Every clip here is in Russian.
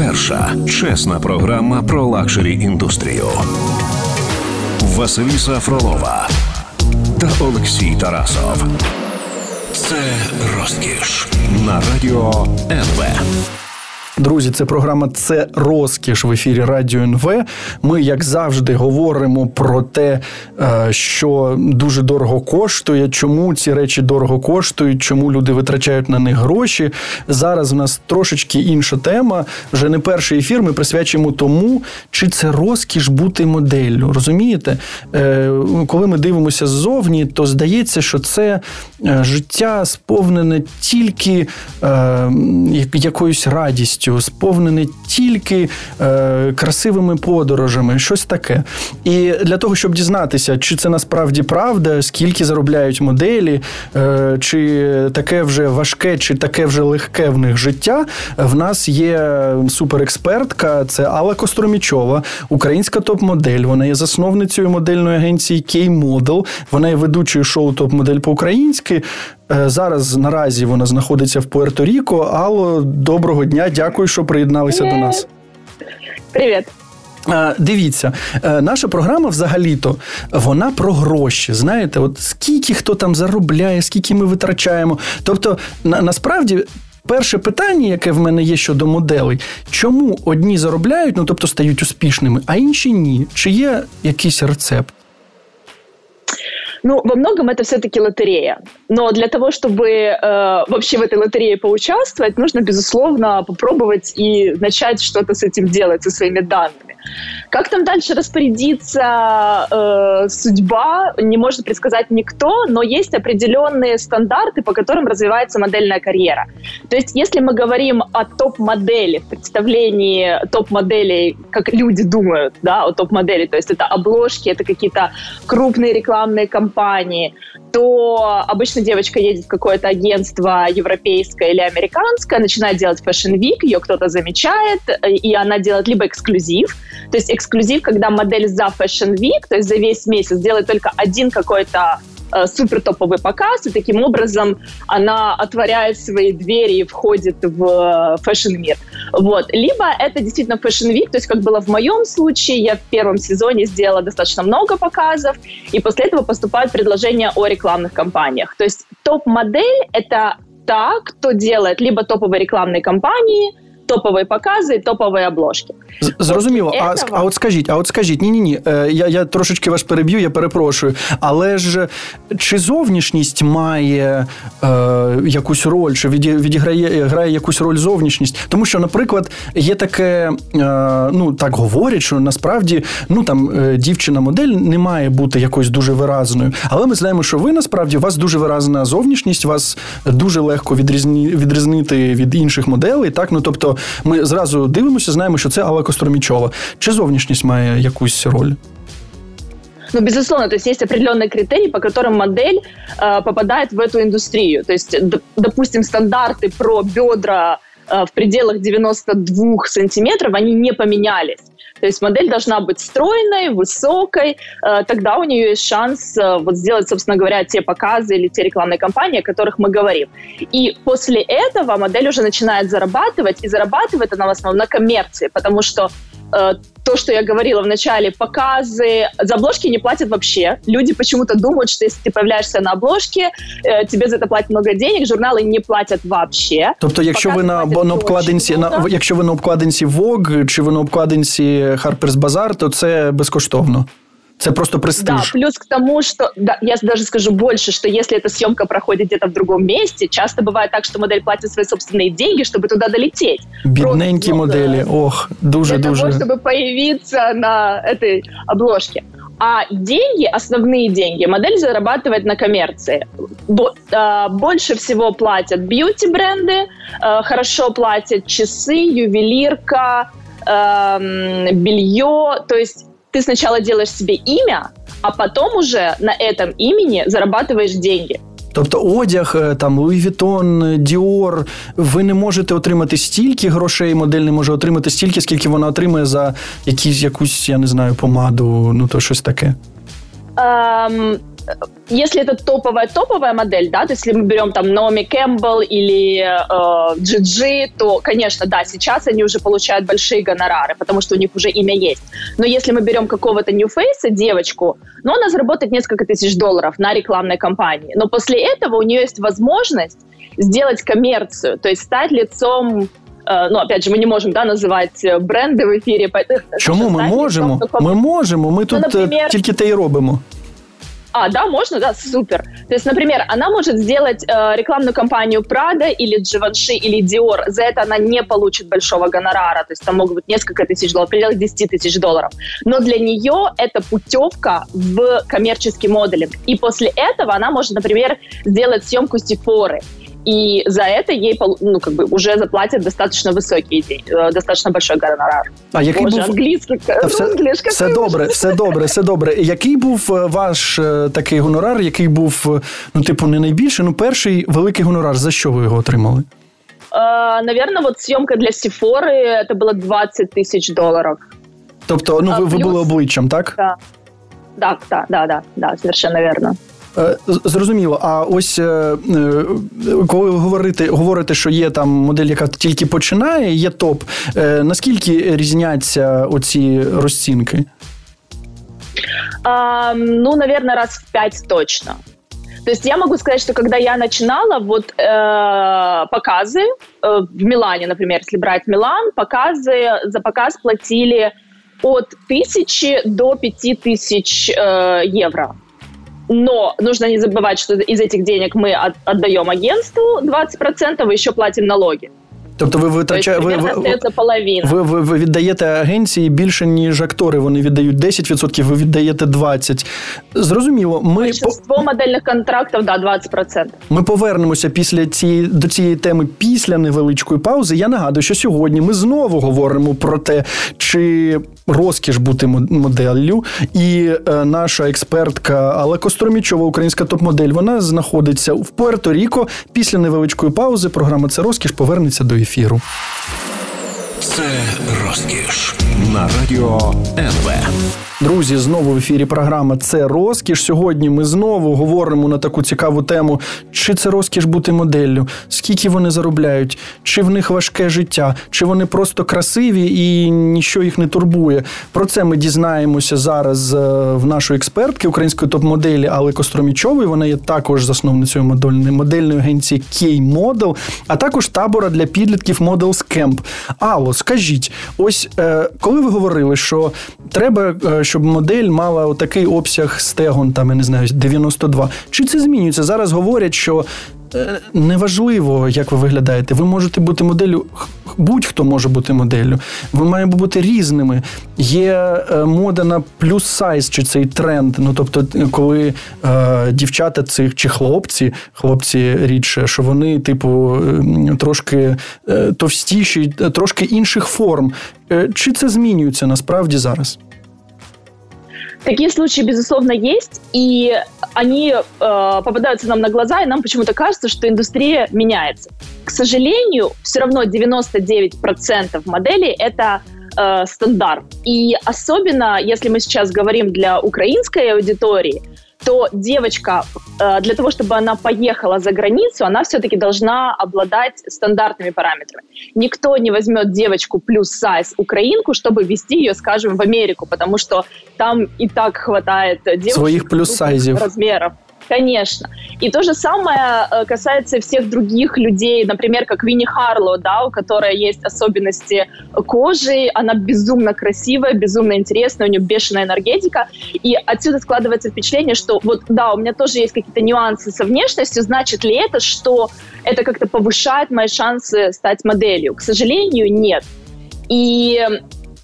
Перша чесна програма про luxury індустрію. Василіса Фролова та Олексій Тарасов. Це розкіш на радіо НВ. Друзі, це програма Це розкіш в ефірі Радіо НВ. Ми, як завжди, говоримо про те, е, що дуже дорого коштує, чому ці речі дорого коштують, чому люди витрачають на них гроші. Зараз в нас трошечки інша тема. Вже не перший ефір. Ми присвячуємо тому, чи це розкіш бути моделлю. Розумієте? Е, коли ми дивимося ззовні, то здається, що це е, життя сповнене тільки якоюсь радістю радістю, сповнене тільки е, красивими подорожами, щось таке. І для того, щоб дізнатися, чи це насправді правда, скільки заробляють моделі, е, чи таке вже важке, чи таке вже легке в них життя, в нас є суперекспертка, це Алла Костромічова, українська топ-модель. Вона є засновницею модельної агенції K-Model, Вона є ведучою шоу топ-модель по-українськи. Е, зараз наразі вона знаходиться в Пуерто-Ріко. Алло, доброго дня, дякую, що приєдналися Привет. до нас. Привіт. Е, дивіться, е, наша програма взагалі-то вона про гроші. Знаєте, от скільки хто там заробляє, скільки ми витрачаємо. Тобто, на, насправді. Перше питання, яке в мене є щодо моделей, чому одні заробляють, ну тобто стають успішними, а інші ні? Чи є якийсь рецепт? Ну, во многом это все-таки лотерея. Но для того, чтобы э, вообще в этой лотерее поучаствовать, нужно, безусловно, попробовать и начать что-то с этим делать, со своими данными. Как там дальше распорядится э, судьба, не может предсказать никто, но есть определенные стандарты, по которым развивается модельная карьера. То есть, если мы говорим о топ-модели, в представлении топ-моделей, как люди думают да, о топ-модели, то есть это обложки, это какие-то крупные рекламные кампании, то обычно девочка едет в какое-то агентство европейское или американское, начинает делать Fashion Week, ее кто-то замечает, и она делает либо эксклюзив, то есть эксклюзив, когда модель за Fashion Week, то есть за весь месяц делает только один какой-то э, супер топовый показ, и таким образом она отворяет свои двери и входит в фэшн-мир. Вот. Либо это действительно Week, то есть как было в моем случае, я в первом сезоне сделала достаточно много показов, и после этого поступают предложения о рекламных кампаниях. То есть топ-модель — это та, кто делает либо топовые рекламные кампании, топові покази і топові обложки. Зрозуміло. А а от скажіть, а от скажіть, ні, ні, ні. Я я трошечки вас переб'ю, я перепрошую. Але ж чи зовнішність має е, якусь роль, чи відіграє грає якусь роль зовнішність? Тому що, наприклад, є таке, е, ну так говорять, що насправді ну там е, дівчина-модель не має бути якоюсь дуже виразною. Але ми знаємо, що ви насправді у вас дуже виразна зовнішність, вас дуже легко відрізні, відрізнити від інших моделей. Так, ну тобто ми зразу дивимося, знаємо, що це Алла Костромічова. Чи зовнішність має якусь роль? Ну, безусловно, то есть есть определенные критерии, по которым модель э, попадает в эту индустрию. То есть, д- допустим, стандарты про бедра э, в пределах 92 сантиметров, они не поменялись. То есть модель должна быть стройной, высокой, э, тогда у нее есть шанс э, вот сделать, собственно говоря, те показы или те рекламные кампании, о которых мы говорим. И после этого модель уже начинает зарабатывать, и зарабатывает она в основном на коммерции, потому что то, что я говорила в начале, показы, за обложки не платят вообще. Люди почему-то думают, что если ты появляешься на обложке, э, тебе за это платят много денег, журнали не платять вообще. Тобто, якщо ви на, на обкладинці, на, якщо ви на обкладинці Vogue, чи ви на обкладинці Harper's Bazaar, то це безкоштовно. Это просто престиж. Да, плюс к тому, что да, я даже скажу больше, что если эта съемка проходит где-то в другом месте, часто бывает так, что модель платит свои собственные деньги, чтобы туда долететь. Бедненькие модели, ох, дуже, для дуже. того, чтобы появиться на этой обложке. А деньги, основные деньги, модель зарабатывает на коммерции. А, больше всего платят бьюти-бренды, а, хорошо платят часы, ювелирка, белье. То есть ты сначала делаешь себе имя, а потом уже на этом имени зарабатываешь деньги. Тобто одяг, е, там Луї Вітон, Діор, ви не можете отримати стільки грошей, модель не може отримати стільки, скільки вона отримує за якісь якусь, я не знаю, помаду, ну то щось таке. Um, если это топовая топовая модель, да, то есть если мы берем там Наоми Кэмпбелл или э, GG, то, конечно, да, сейчас они уже получают большие гонорары, потому что у них уже имя есть. Но если мы берем какого-то New Face, девочку, ну, она заработает несколько тысяч долларов на рекламной кампании. Но после этого у нее есть возможность сделать коммерцию, то есть стать лицом э, ну, опять же, мы не можем, да, називати э, бренди в ефірі. Чому ми можемо? Ми можемо. Ми ну, тут например... тільки те й робимо. А, да, можно, да, супер. То есть, например, она может сделать э, рекламную кампанию Prada или Givenchy или Dior. За это она не получит большого гонорара. То есть там могут быть несколько тысяч долларов, в пределах 10 тысяч долларов. Но для нее это путевка в коммерческий моделинг. И после этого она может, например, сделать съемку Сифоры и за это ей ну, как бы уже заплатят достаточно високий, э, достаточно большой гонорар. А який Боже, був... англійський, все, англійська, все добре, все добре, все добре. Який був е, ваш е, такий гонорар, який був, е, ну, типу, не найбільший, ну, перший великий гонорар, за що ви його отримали? Uh, наверное, вот съемка для Сифоры, это было 20 тисяч доларів. Тобто, ну, ви, ви були обличчям, так? Так, так, так, да, да, да, совершенно верно. Е, зрозуміло, а ось е, е, коли ви говорите, говорите, що є там модель, яка тільки починає, є топ. Наскільки різняться оці розцінки? А, ну, наверное, раз в пять точно. То есть я могу сказать, что когда я начинала, вот э, показы э, в Милане, например, если брать Милан, показы за показ платили от тысячи до пяти тысяч э, евро. Но нужно не забывать, что из этих денег мы от, отдаем агентству 20% и еще платим налоги. Тобто ви витрачаєте ви, ви, ви, ви, ви віддаєте агенції більше, ніж актори. Вони віддають 10%, ви віддаєте 20%. Зрозуміло, ми Большинство по... модельних контрактів, да, 20%. Ми повернемося після цієї до цієї теми після невеличкої паузи. Я нагадую, що сьогодні ми знову говоримо про те, чи розкіш бути моделлю. І е, наша експертка Алла Костромічова, українська топ-модель, вона знаходиться в Пуерто-Ріко. Після невеличкої паузи програма це розкіш повернеться до ефіру. эфиру. Це розкіш на радіо НВ. Друзі, знову в ефірі програма Це розкіш. Сьогодні ми знову говоримо на таку цікаву тему: чи це розкіш бути моделлю, скільки вони заробляють, чи в них важке життя, чи вони просто красиві і нічого їх не турбує. Про це ми дізнаємося зараз е, в нашої експертки української топ-моделі Алли Костромічової. Вона є також засновницею модельної модельної агенції K-Model, а також табора для підлітків Models Camp. Алло, скажіть, ось е, коли ви говорили, що треба. Е, щоб модель мала такий обсяг стегон, там я не знаю, 92. Чи це змінюється? Зараз говорять, що. Е, неважливо, як ви виглядаєте. Ви можете бути моделлю, будь-хто може бути моделлю. Ви маєте бути різними. Є е, мода на плюс сайз, чи цей тренд. Ну тобто, коли е, дівчата цих чи хлопці, хлопці рідше, що вони, типу, е, трошки е, товстіші, трошки інших форм. Е, чи це змінюється насправді зараз? Такие случаи, безусловно, есть, и они э, попадаются нам на глаза, и нам почему-то кажется, что индустрия меняется. К сожалению, все равно 99% моделей — это э, стандарт. И особенно, если мы сейчас говорим для украинской аудитории, то девочка э, для того, чтобы она поехала за границу, она все-таки должна обладать стандартными параметрами. Никто не возьмет девочку плюс сайз украинку, чтобы вести ее, скажем, в Америку, потому что там и так хватает девочек своих плюс сайзов размеров. Конечно. И то же самое э, касается всех других людей, например, как Винни Харло, да, у которой есть особенности кожи, она безумно красивая, безумно интересная, у нее бешеная энергетика, и отсюда складывается впечатление, что вот, да, у меня тоже есть какие-то нюансы со внешностью, значит ли это, что это как-то повышает мои шансы стать моделью? К сожалению, нет. И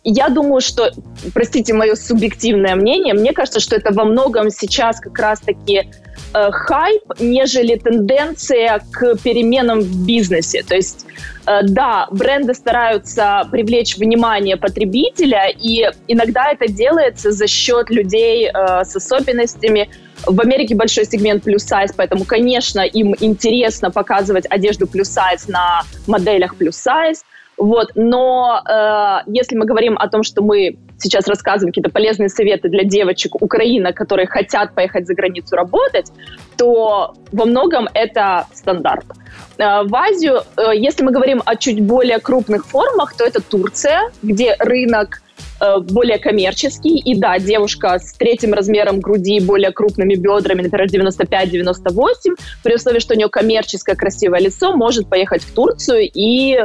я думаю, что, простите мое субъективное мнение, мне кажется, что это во многом сейчас как раз-таки э, хайп, нежели тенденция к переменам в бизнесе. То есть, э, да, бренды стараются привлечь внимание потребителя, и иногда это делается за счет людей э, с особенностями. В Америке большой сегмент плюс сайз, поэтому, конечно, им интересно показывать одежду плюс сайз на моделях плюс сайз. Вот, но э, если мы говорим о том, что мы сейчас рассказываем какие-то полезные советы для девочек Украины, которые хотят поехать за границу работать, то во многом это стандарт. Э, в Азию, э, если мы говорим о чуть более крупных формах, то это Турция, где рынок Э, более коммерческий. И да, девушка с третьим размером груди, более крупными бедрами, например, 95-98, при условии, что у нее коммерческое красивое лицо, может поехать в Турцию и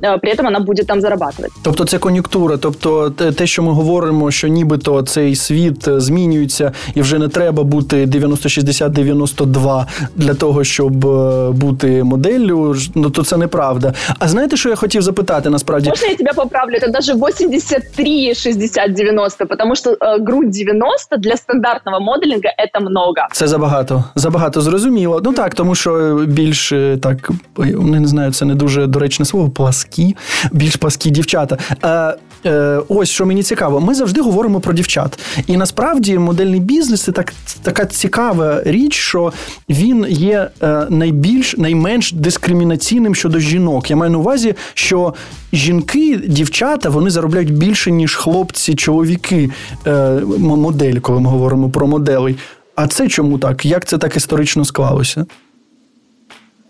при этом вона буде там зарабатувати. Тобто це кон'юнктура, тобто те, що ми говоримо, що нібито цей світ е, змінюється, і вже не треба бути 90-60-92 для того, щоб е, бути моделлю, ну то це неправда. А знаєте, що я хотів запитати насправді? Можна я тебе поправлю? Це навіть 83 60 90 тому що грудь 90 для стандартного моделінга це много. Це забагато. Забагато зрозуміло. Ну так, тому що більш так не знаю, це не дуже доречне слово, пласк пласкі, більш пласкі дівчата. Е, е, Ось що мені цікаво. Ми завжди говоримо про дівчат. І насправді модельний бізнес це так, така цікава річ, що він є е, найбільш найменш дискримінаційним щодо жінок. Я маю на увазі, що жінки, дівчата, вони заробляють більше, ніж хлопці, чоловіки. Е, модель, коли ми говоримо про моделей. А це чому так? Як це так історично склалося?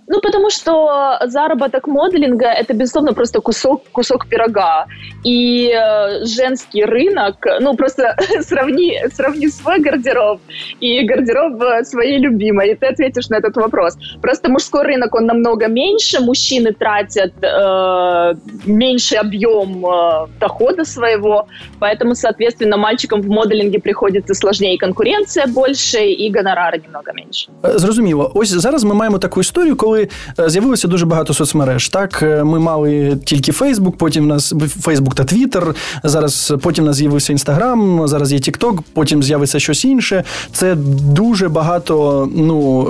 Ну, потому что заработок моделинга – это, безусловно, просто кусок, кусок пирога. И э, женский рынок, ну, просто сравни, сравни свой гардероб и гардероб своей любимой, и ты ответишь на этот вопрос. Просто мужской рынок, он намного меньше, мужчины тратят э, меньший объем э, дохода своего, поэтому, соответственно, мальчикам в моделинге приходится сложнее, конкуренция больше, і гонорари немного менше. Зрозуміло. Ось зараз ми маємо таку історію, коли коли е, з'явилося дуже багато соцмереж. Так, е, ми мали тільки Фейсбук, потім в нас Фейсбук та Твіттер. Зараз потім в нас з'явився Інстаграм, зараз є Тікток, потім з'явиться щось інше. Це дуже багато. Ну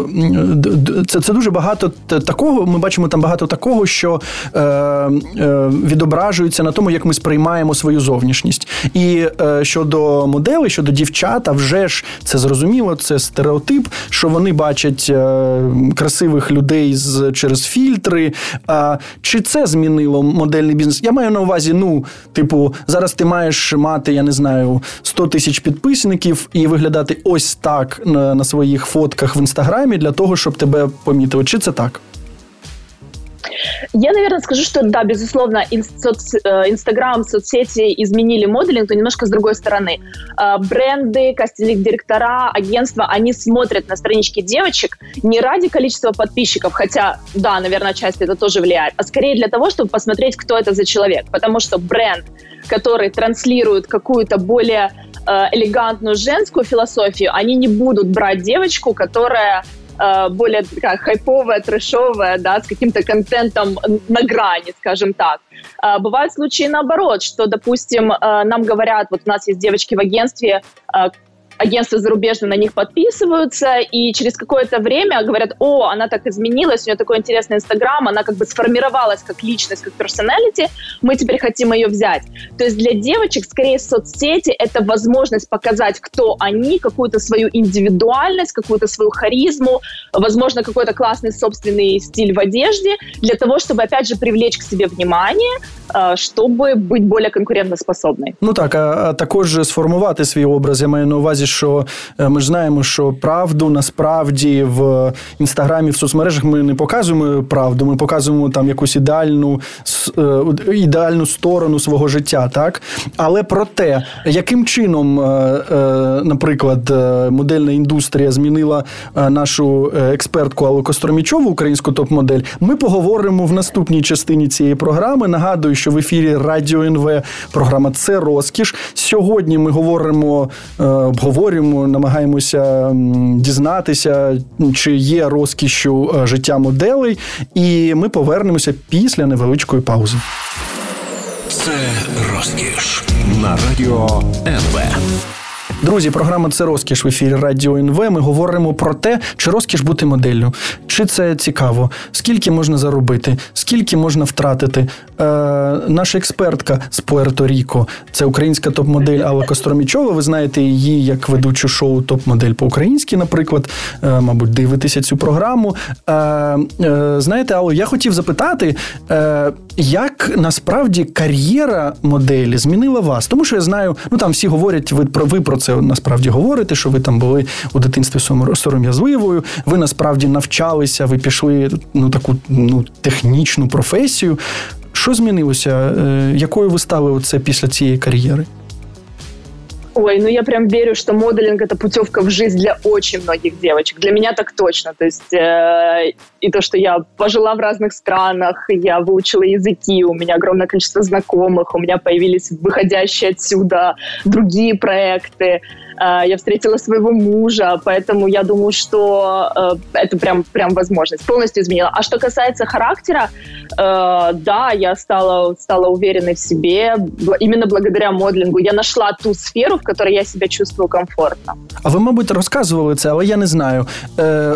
це це дуже багато такого. Ми бачимо там багато такого, що е, е, відображується на тому, як ми сприймаємо свою зовнішність. І е, щодо моделей, щодо дівчат, вже ж це зрозуміло, це стереотип, що вони бачать е, красивих людей з через фільтри. А, Чи це змінило модельний бізнес? Я маю на увазі, ну, типу, зараз ти маєш мати, я не знаю, 100 тисяч підписників і виглядати ось так на, на своїх фотках в інстаграмі для того, щоб тебе помітили. Чи це так? Я, наверное, скажу, что да, безусловно, э, Инстаграм, соцсети изменили моделинг, но немножко с другой стороны. Э, бренды, кастинг-директора, агентства, они смотрят на странички девочек не ради количества подписчиков, хотя, да, наверное, часть это тоже влияет, а скорее для того, чтобы посмотреть, кто это за человек. Потому что бренд, который транслирует какую-то более э, элегантную женскую философию, они не будут брать девочку, которая Э, более такая хайповая, трэшовая, да, с каким-то контентом на грани, скажем так. Э, бывают случаи наоборот, что, допустим, э, нам говорят, вот у нас есть девочки в агентстве, агентства зарубежные на них подписываются, и через какое-то время говорят, о, она так изменилась, у нее такой интересный Инстаграм, она как бы сформировалась как личность, как персоналити, мы теперь хотим ее взять. То есть для девочек, скорее, соцсети — это возможность показать, кто они, какую-то свою индивидуальность, какую-то свою харизму, возможно, какой-то классный собственный стиль в одежде, для того, чтобы, опять же, привлечь к себе внимание, щоб бути більш конкурентоспособною. Ну так, а, а також сформувати свій образ. Я маю на увазі, що е, ми ж знаємо, що правду насправді в інстаграмі, в соцмережах ми не показуємо правду, ми показуємо там якусь ідеальну е, ідеальну сторону свого життя, так? Але про те, яким чином, е, наприклад, модельна індустрія змінила нашу експертку Аллу Костромічову, українську топ-модель, ми поговоримо в наступній частині цієї програми. Нагадую, що в ефірі Радіо НВ програма це розкіш. Сьогодні ми говоримо, е, обговорюємо, намагаємося дізнатися, чи є розкішю е, життя моделей, і ми повернемося після невеличкої паузи. Це розкіш на радіо НВ. Друзі, програма це розкіш в ефірі Радіо НВ. Ми говоримо про те, чи розкіш бути моделлю, чи це цікаво, скільки можна заробити, скільки можна втратити. Е, Наша експертка з Пуерто-Ріко, це українська топ-модель Алла Костромічова. Ви знаєте її як ведучу шоу Топ-модель по-українськи, наприклад, е, мабуть, дивитеся цю програму. Е, е, Знаєте, Алло, я хотів запитати, е, як насправді кар'єра моделі змінила вас? Тому що я знаю, ну там всі говорять, ви про ви про це насправді говорите, що ви там були у дитинстві сором'язливою, ви насправді навчалися, ви пішли ну таку ну технічну професію. Що змінилося? Е, якою ви стали оце після цієї кар'єри? Ой, ну я прям верю, что моделинг это путевка в жизнь для очень многих девочек. Для меня так точно. То есть э, и то, что я пожила в разных странах, я выучила языки, у меня огромное количество знакомых, у меня появились выходящие отсюда другие проекты. Э, я встретила своего мужа, поэтому я думаю, что э, это прям, прям возможность полностью изменила. А что касается характера, э, да, я стала, стала уверенной в себе именно благодаря моделингу. Я нашла ту сферу, в которой я себя чувствую комфортно. А ви, мабуть, розказували це, але я не знаю. Е,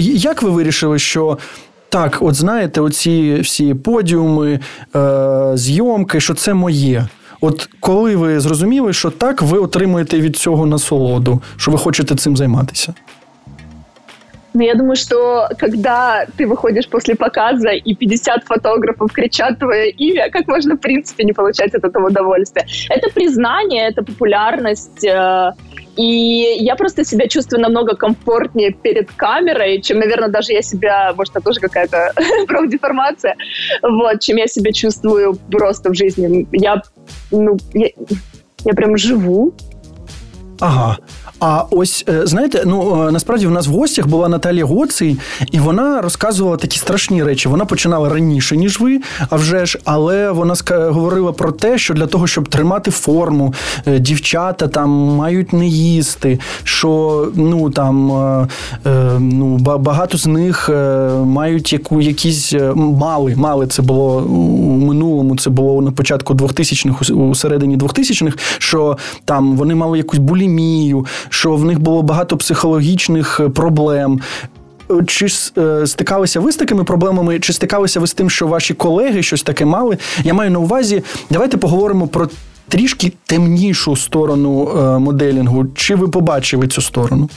Як ви вирішили, що так, от знаєте, оці всі подіуми, е, зйомки, що це моє? От коли ви зрозуміли, що так, ви отримуєте від цього насолоду, що ви хочете цим займатися? Но я думаю, что когда ты выходишь после показа и 50 фотографов кричат твое имя, как можно, в принципе, не получать от этого удовольствия? Это признание, это популярность. Э, и я просто себя чувствую намного комфортнее перед камерой, чем, наверное, даже я себя, может, это тоже какая-то профдеформация, вот, чем я себя чувствую просто в жизни. Я, ну, я, я прям живу. Ага. А ось е, знаєте, ну е, насправді в нас в гостях була Наталія Гоций, і вона розказувала такі страшні речі. Вона починала раніше, ніж ви, а вже ж, але вона говорила про те, що для того, щоб тримати форму, е, дівчата там мають не їсти, що ну там ну, багато з них мають яку якісь мали. Мали це було у минулому, це було на початку 2000-х, у середині 2000-х, що там вони мали якусь булімію що в них було багато психологічних е, проблем. Чи е, стикалися ви з такими проблемами, чи стикалися ви з тим, що ваші колеги щось таке мали? Я маю на увазі, давайте поговоримо про трішки темнішу сторону е, моделінгу. Чи ви побачили цю сторону?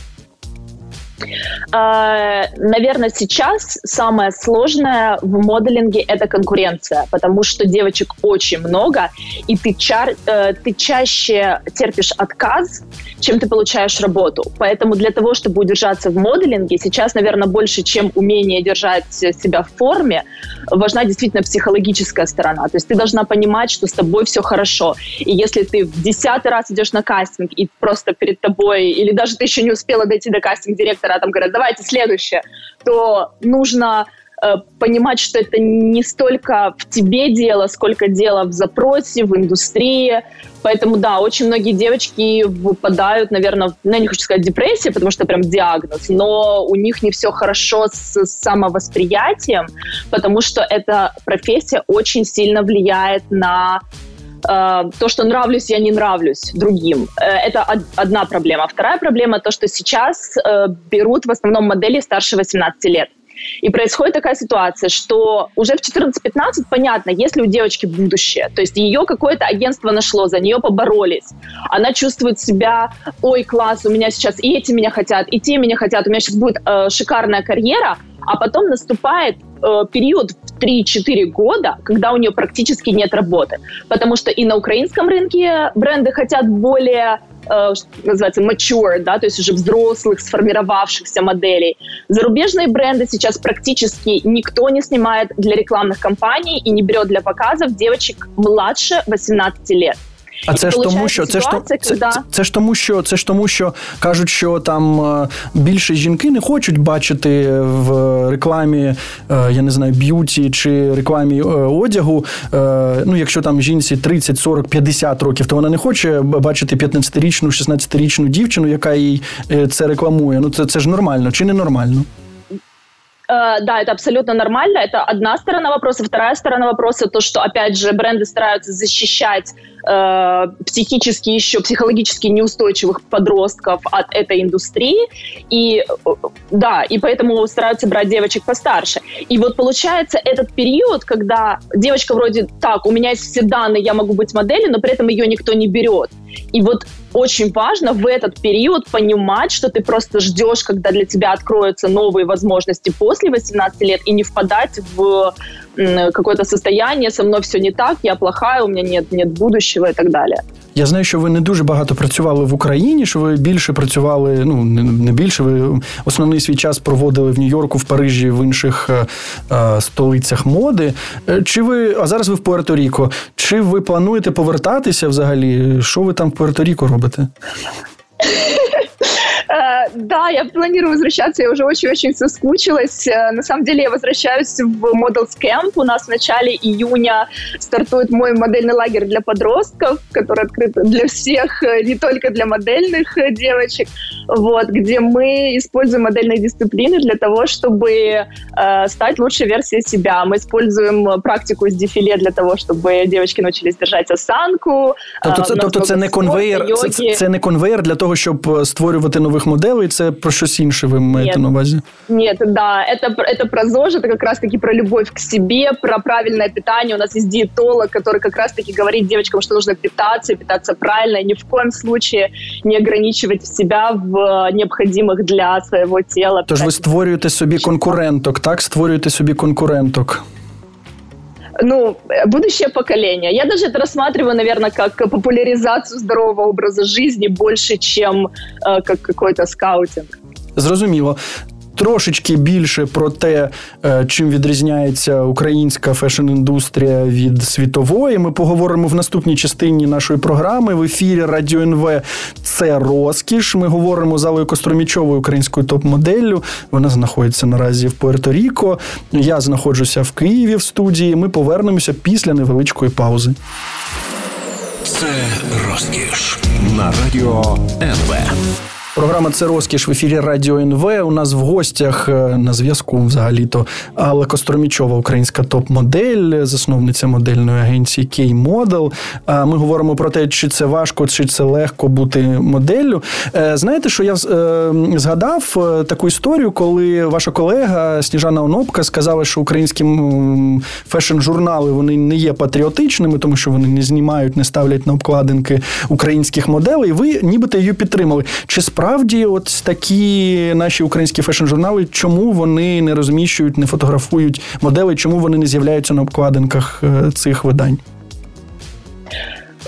Наверное, сейчас самое сложное в моделинге это конкуренция, потому что девочек очень много, и ты, чар, э, ты чаще терпишь отказ, чем ты получаешь работу. Поэтому для того, чтобы удержаться в моделинге, сейчас, наверное, больше, чем умение держать себя в форме, важна действительно психологическая сторона. То есть ты должна понимать, что с тобой все хорошо. И если ты в десятый раз идешь на кастинг, и просто перед тобой, или даже ты еще не успела дойти до кастинг-директора, а там говорят, давайте следующее, то нужно э, понимать, что это не столько в тебе дело, сколько дело в запросе, в индустрии. Поэтому, да, очень многие девочки выпадают, наверное, ну, я не хочу сказать депрессия, потому что прям диагноз, но у них не все хорошо с самовосприятием, потому что эта профессия очень сильно влияет на то, что нравлюсь, я не нравлюсь другим. Э, это одна проблема. Вторая проблема то, что сейчас э, берут в основном модели старше 18 лет. И происходит такая ситуация, что уже в 14-15 понятно, если у девочки будущее, то есть ее какое-то агентство нашло, за нее поборолись, она чувствует себя, ой, класс, у меня сейчас и эти меня хотят, и те меня хотят, у меня сейчас будет э, шикарная карьера, а потом наступает э, период в 3-4 года, когда у нее практически нет работы. Потому что и на украинском рынке бренды хотят более э, называется mature, да, то есть уже взрослых, сформировавшихся моделей. Зарубежные бренды сейчас практически никто не снимает для рекламных кампаний и не берет для показов девочек младше 18 лет. А це ж тому, що це ж це, це, це ж тому, що це ж тому, що кажуть, що там е, більше жінки не хочуть бачити в рекламі, е, я не знаю, б'юті чи рекламі е, одягу. Ну, якщо там жінці 30, 40, 50 років, то вона не хоче бачити 15-річну, 16-річну дівчину, яка їй це рекламує. Ну це це ж нормально чи не нормально? Да, это абсолютно нормально. Это одна сторона вопроса. Вторая сторона вопроса то, что, опять же, бренды стараются защищать э, психически еще, психологически неустойчивых подростков от этой индустрии. И э, да, и поэтому стараются брать девочек постарше. И вот получается этот период, когда девочка вроде так, у меня есть все данные, я могу быть моделью, но при этом ее никто не берет. И вот очень важно в этот период понимать, что ты просто ждешь, когда для тебя откроются новые возможности после 18 лет, и не впадать в какое-то состояние, со мной все не так, я плохая, у меня нет, нет будущего и так далее. Я знаю, що ви не дуже багато працювали в Україні, що ви більше працювали, ну не більше, ви основний свій час проводили в Нью-Йорку, в Парижі, в інших е, е столицях моди. Е, чи ви, а зараз ви в Пуерто-Ріко? Чи ви плануєте повертатися взагалі? Що ви там в Пуерто-Ріко робите? Э, да, я планирую возвращаться, я уже очень-очень соскучилась. Э, на самом деле я возвращаюсь в Models Camp. У нас в начале июня стартует мой модельный лагерь для подростков, который открыт для всех, э, не только для модельных девочек, вот, где мы используем модельные дисциплины для того, чтобы э, стать лучшей версией себя. Мы используем практику из дефиле для того, чтобы девочки научились держать осанку. Тобто це, тобто це не конвейер, це, це не конвейер для того, щоб створювати нових моделей, це про щось інше ви маєте Нет. на увазі? Нет, да, это, это про ЗОЖ, это как раз-таки про любовь к себе, про правильное питание. У нас есть диетолог, который как раз-таки говорит девочкам, что нужно питаться, питаться правильно, и ни в коем случае не ограничивать себя в необходимых для своего тела. Тож ви створюєте собі конкуренток, так? Створюєте собі конкуренток. ну, будущее поколение. Я даже это рассматриваю, наверное, как популяризацию здорового образа жизни больше, чем э, как какой-то скаутинг. Зрозуміло. Трошечки більше про те, е, чим відрізняється українська фешн-індустрія від світової. Ми поговоримо в наступній частині нашої програми в ефірі Радіо НВ. Це розкіш. Ми говоримо з Алою Костромічовою українською топ-моделлю. Вона знаходиться наразі в Пуерто-Ріко. Я знаходжуся в Києві в студії. Ми повернемося після невеличкої паузи. Це розкіш на радіо НВ. Програма це розкіш в ефірі Радіо НВ. У нас в гостях е, на зв'язку взагалі-то Алла Костромічова, українська топ-модель, засновниця модельної агенції K-Model. Ми говоримо про те, чи це важко, чи це легко бути моделлю. Е, знаєте, що я е, згадав таку історію, коли ваша колега Сніжана Онопка сказала, що українські фешн-журнали вони не є патріотичними, тому що вони не знімають, не ставлять на обкладинки українських моделей. Ви нібито її підтримали. Чи насправді, от такі наші українські фешн-журнали, чому вони не розміщують, не фотографують модели, чому вони не з'являються на обкладинках цих видань?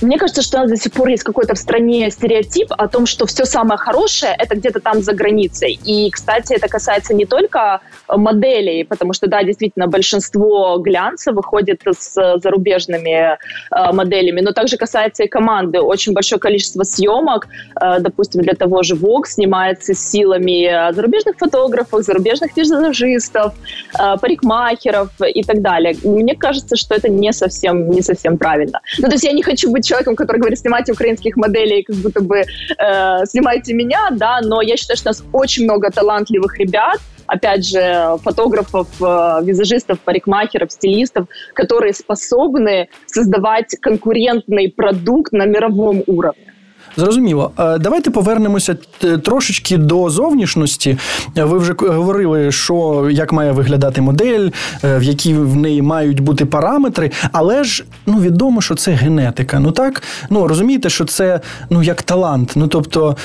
Мне кажется, что у нас до сих пор есть какой-то в стране стереотип о том, что все самое хорошее это где-то там за границей. И, кстати, это касается не только моделей, потому что, да, действительно, большинство глянца выходит с зарубежными э, моделями, но также касается и команды. Очень большое количество съемок, э, допустим, для того же Vogue снимается силами зарубежных фотографов, зарубежных визажистов, э, парикмахеров и так далее. Мне кажется, что это не совсем, не совсем правильно. Ну, то есть я не хочу быть человеком, который говорит, снимайте украинских моделей, как будто бы э, снимайте меня, да, но я считаю, что у нас очень много талантливых ребят, опять же, фотографов, э, визажистов, парикмахеров, стилистов, которые способны создавать конкурентный продукт на мировом уровне. Зрозуміло. Е, давайте повернемося е, трошечки до зовнішності. Е, ви вже говорили, що як має виглядати модель, в які в неї мають бути параметри, але ж ну відомо, що це генетика. Ну так, ну розумієте, що це ну як талант. Ну тобто,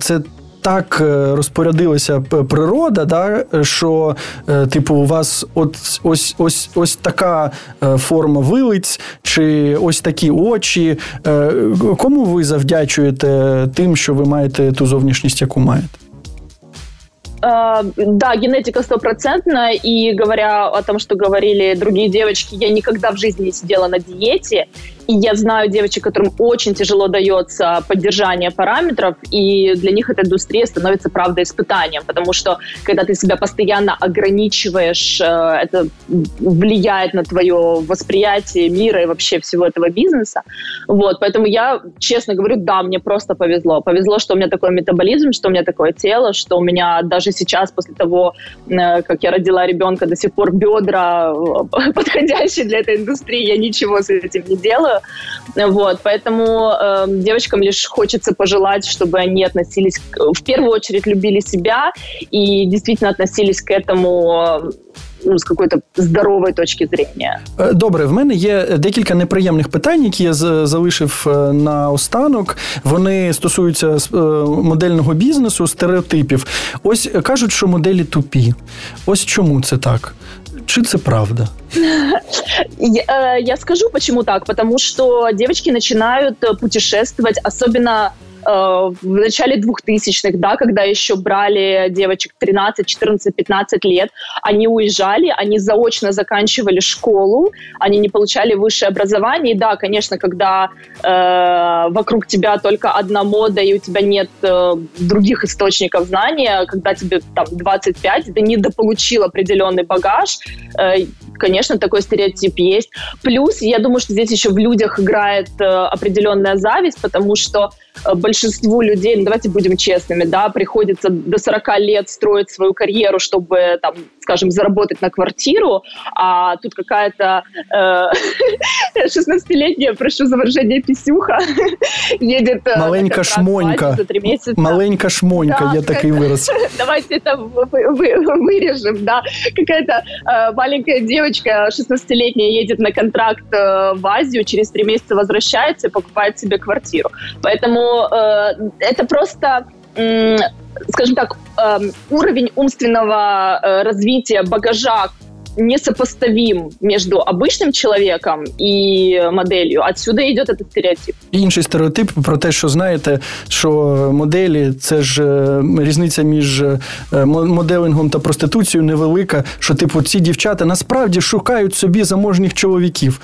це так е, розпорядилася природа, да, що, е, типу, у вас от ось ось ось така е, форма вилиць, чи ось такі очі. Кому ви завдячуєте тим, що ви маєте ту зовнішність, яку маєте? Да, генетика стопроцентная, и говоря о том, что говорили другие девочки, я никогда в жизни не сидела на диете, И я знаю девочек, которым очень тяжело дается поддержание параметров, и для них эта индустрия становится, правда, испытанием, потому что когда ты себя постоянно ограничиваешь, э, это влияет на твое восприятие мира и вообще всего этого бизнеса. Вот, поэтому я, честно говорю, да, мне просто повезло. Повезло, что у меня такой метаболизм, что у меня такое тело, что у меня даже сейчас, после того, э, как я родила ребенка, до сих пор бедра э, подходящие для этой индустрии, я ничего с этим не делаю. делаю. Вот, поэтому э, девочкам лишь хочется пожелать, чтобы они относились, в первую очередь любили себя и действительно относились к этому ну, з какої-то здорової точки зрення. Добре, в мене є декілька неприємних питань, які я залишив на останок. Вони стосуються модельного бізнесу, стереотипів. Ось кажуть, що моделі тупі. Ось чому це так? Чи це правда? Я, я скажу, почему так. Потому что девочки начинают путешествовать, особенно Э, в начале 2000-х, да, когда еще брали девочек 13, 14, 15 лет, они уезжали, они заочно заканчивали школу, они не получали высшее образование. И да, конечно, когда э, вокруг тебя только одна мода, и у тебя нет э, других источников знания, когда тебе там 25, ты недополучил определенный багаж, э, конечно, такой стереотип есть. Плюс, я думаю, что здесь еще в людях играет э, определенная зависть, потому что э, большинству людей, ну, давайте будем честными, да, приходится до 40 лет строить свою карьеру, чтобы, там, скажем, заработать на квартиру, а тут какая-то э, 16-летняя, прошу за выражение, писюха едет... Э, Маленька шмонька. За 3 месяца. Маленька шмонька, да, я так и вырос. Давайте это вырежем, да. Какая-то э, маленькая девочка 16-летняя едет на контракт э, в Азию, через 3 месяца возвращается и покупает себе квартиру. Поэтому э, это просто скажем так, эм, уровень умственного э, развития, багажа несопоставим между обычным человеком і моделлю. Отсюда йде этот стереотип. Інший стереотип про те, що знаєте, що моделі це ж е, різниця між е, моделингом та проституцією невелика. Що, типу, ці дівчата насправді шукають собі заможних чоловіків.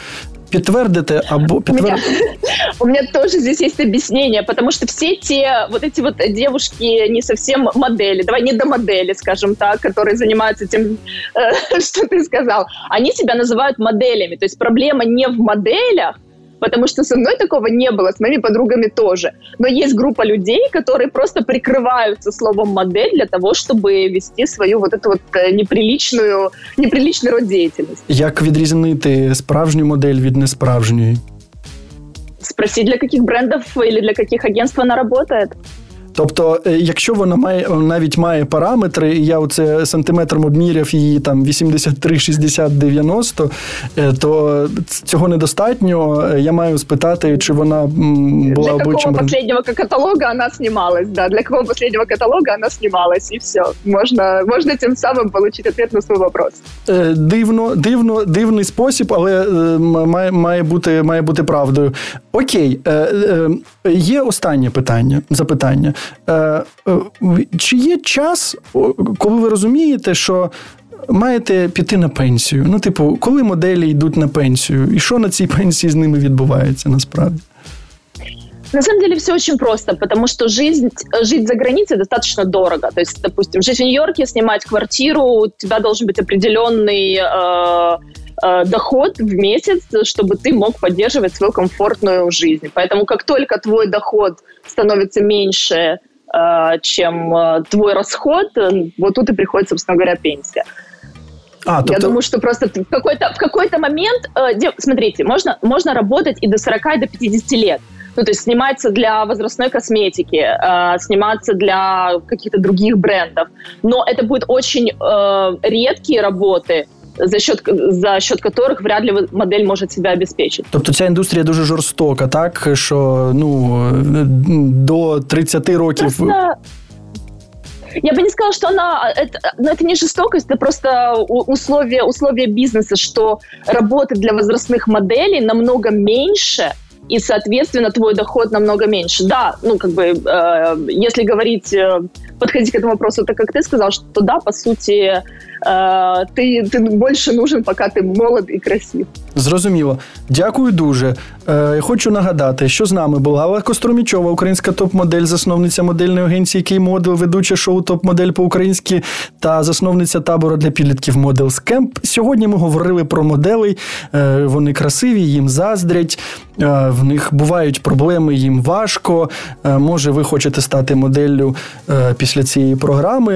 Підтвердите або підтвердите. У меня тоже здесь есть объяснение, потому что все те вот эти вот девушки не совсем модели, давай не до модели, скажем так, которые занимаются тем, э, что ты сказал, они себя называют моделями. То есть проблема не в моделях, потому что со мной такого не было, с моими подругами тоже. Но есть группа людей, которые просто прикрываются словом модель для того, чтобы вести свою вот эту вот э, неприличную, неприличный род деятельности. Як відрізнити справжню модель від несправжньої? Спросить, для каких брендов или для каких агентств она работает. Тобто, е, якщо вона має навіть має параметри, і я оце сантиметром обміряв її там 83, 60, 90, то цього недостатньо. Я маю спитати, чи вона була для. Для последнего каталога вона знімалась, да, для какого последнего каталога вона знімалась, і все. Можна, можна тим самим отримати відповідь на свій вопрос. Е, дивно, дивно, дивний спосіб, але е, має, має, бути, має бути правдою. Окей, є останнє питання, запитання. Е, е, чи є час, коли ви розумієте, що маєте піти на пенсію? Ну, типу, коли моделі йдуть на пенсію, і що на цій пенсії з ними відбувається насправді? На самом деле все очень просто, потому что жизнь, жить за границей достаточно дорого. То есть, допустим, жить в Нью-Йорке, снимать квартиру, у тебя должен быть определенный э, э, доход в месяц, чтобы ты мог поддерживать свою комфортную жизнь. Поэтому как только твой доход становится меньше, Э, чем э, твой расход, э, вот тут и приходит, собственно говоря, пенсия. А, Я думаю, что просто в какой-то, в какой-то момент, смотрите, можно, можно работать и до 40, и до 50 лет. Ну, то есть сниматься для возрастной косметики, э, сниматься для каких-то других брендов. Но это будут очень э, редкие работы, за счет за счет которых вряд ли модель может себя обеспечить. Тобто ця індустрія дуже жорстока, так що ну до 30 років. Просто... Я бы не сказала, что она это, ну, это не жестокость, это просто условия, условия бизнеса, что работы для возрастных моделей намного меньше, и, соответственно, твой доход намного меньше. Да, ну, как бы, э, если говорить, э, подходить к этому вопросу так, как ты сказал, что да, по сути, Е, ти ти більше нужен, поки ти молод і красив. Зрозуміло. Дякую дуже. Е, Хочу нагадати, що з нами була Алла Костромічова, українська топ-модель, засновниця модельної агенції Кей-Модел, ведуча шоу Топ-модель по-українськи та засновниця табору для підлітків Models Camp. Сьогодні ми говорили про моделей. Е, Вони красиві, їм заздрять. Е, в них бувають проблеми, їм важко. Е, може, ви хочете стати моделлю е, після цієї програми.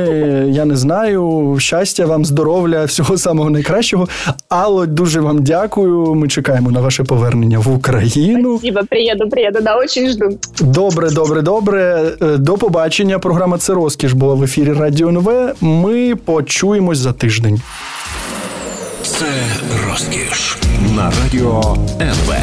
Я не знаю. Щастя вам, здоров'я, всього самого найкращого. Алло, дуже вам дякую. Ми чекаємо на ваше повернення в Україну. Спасибо, приеду, приеду, да, очень жду. Добре, добре, добре. Е, До побачення. Програма це розкіш була в ефірі Радіо НВ. Ми почуємось за тиждень. Це розкіш на радіо НВ.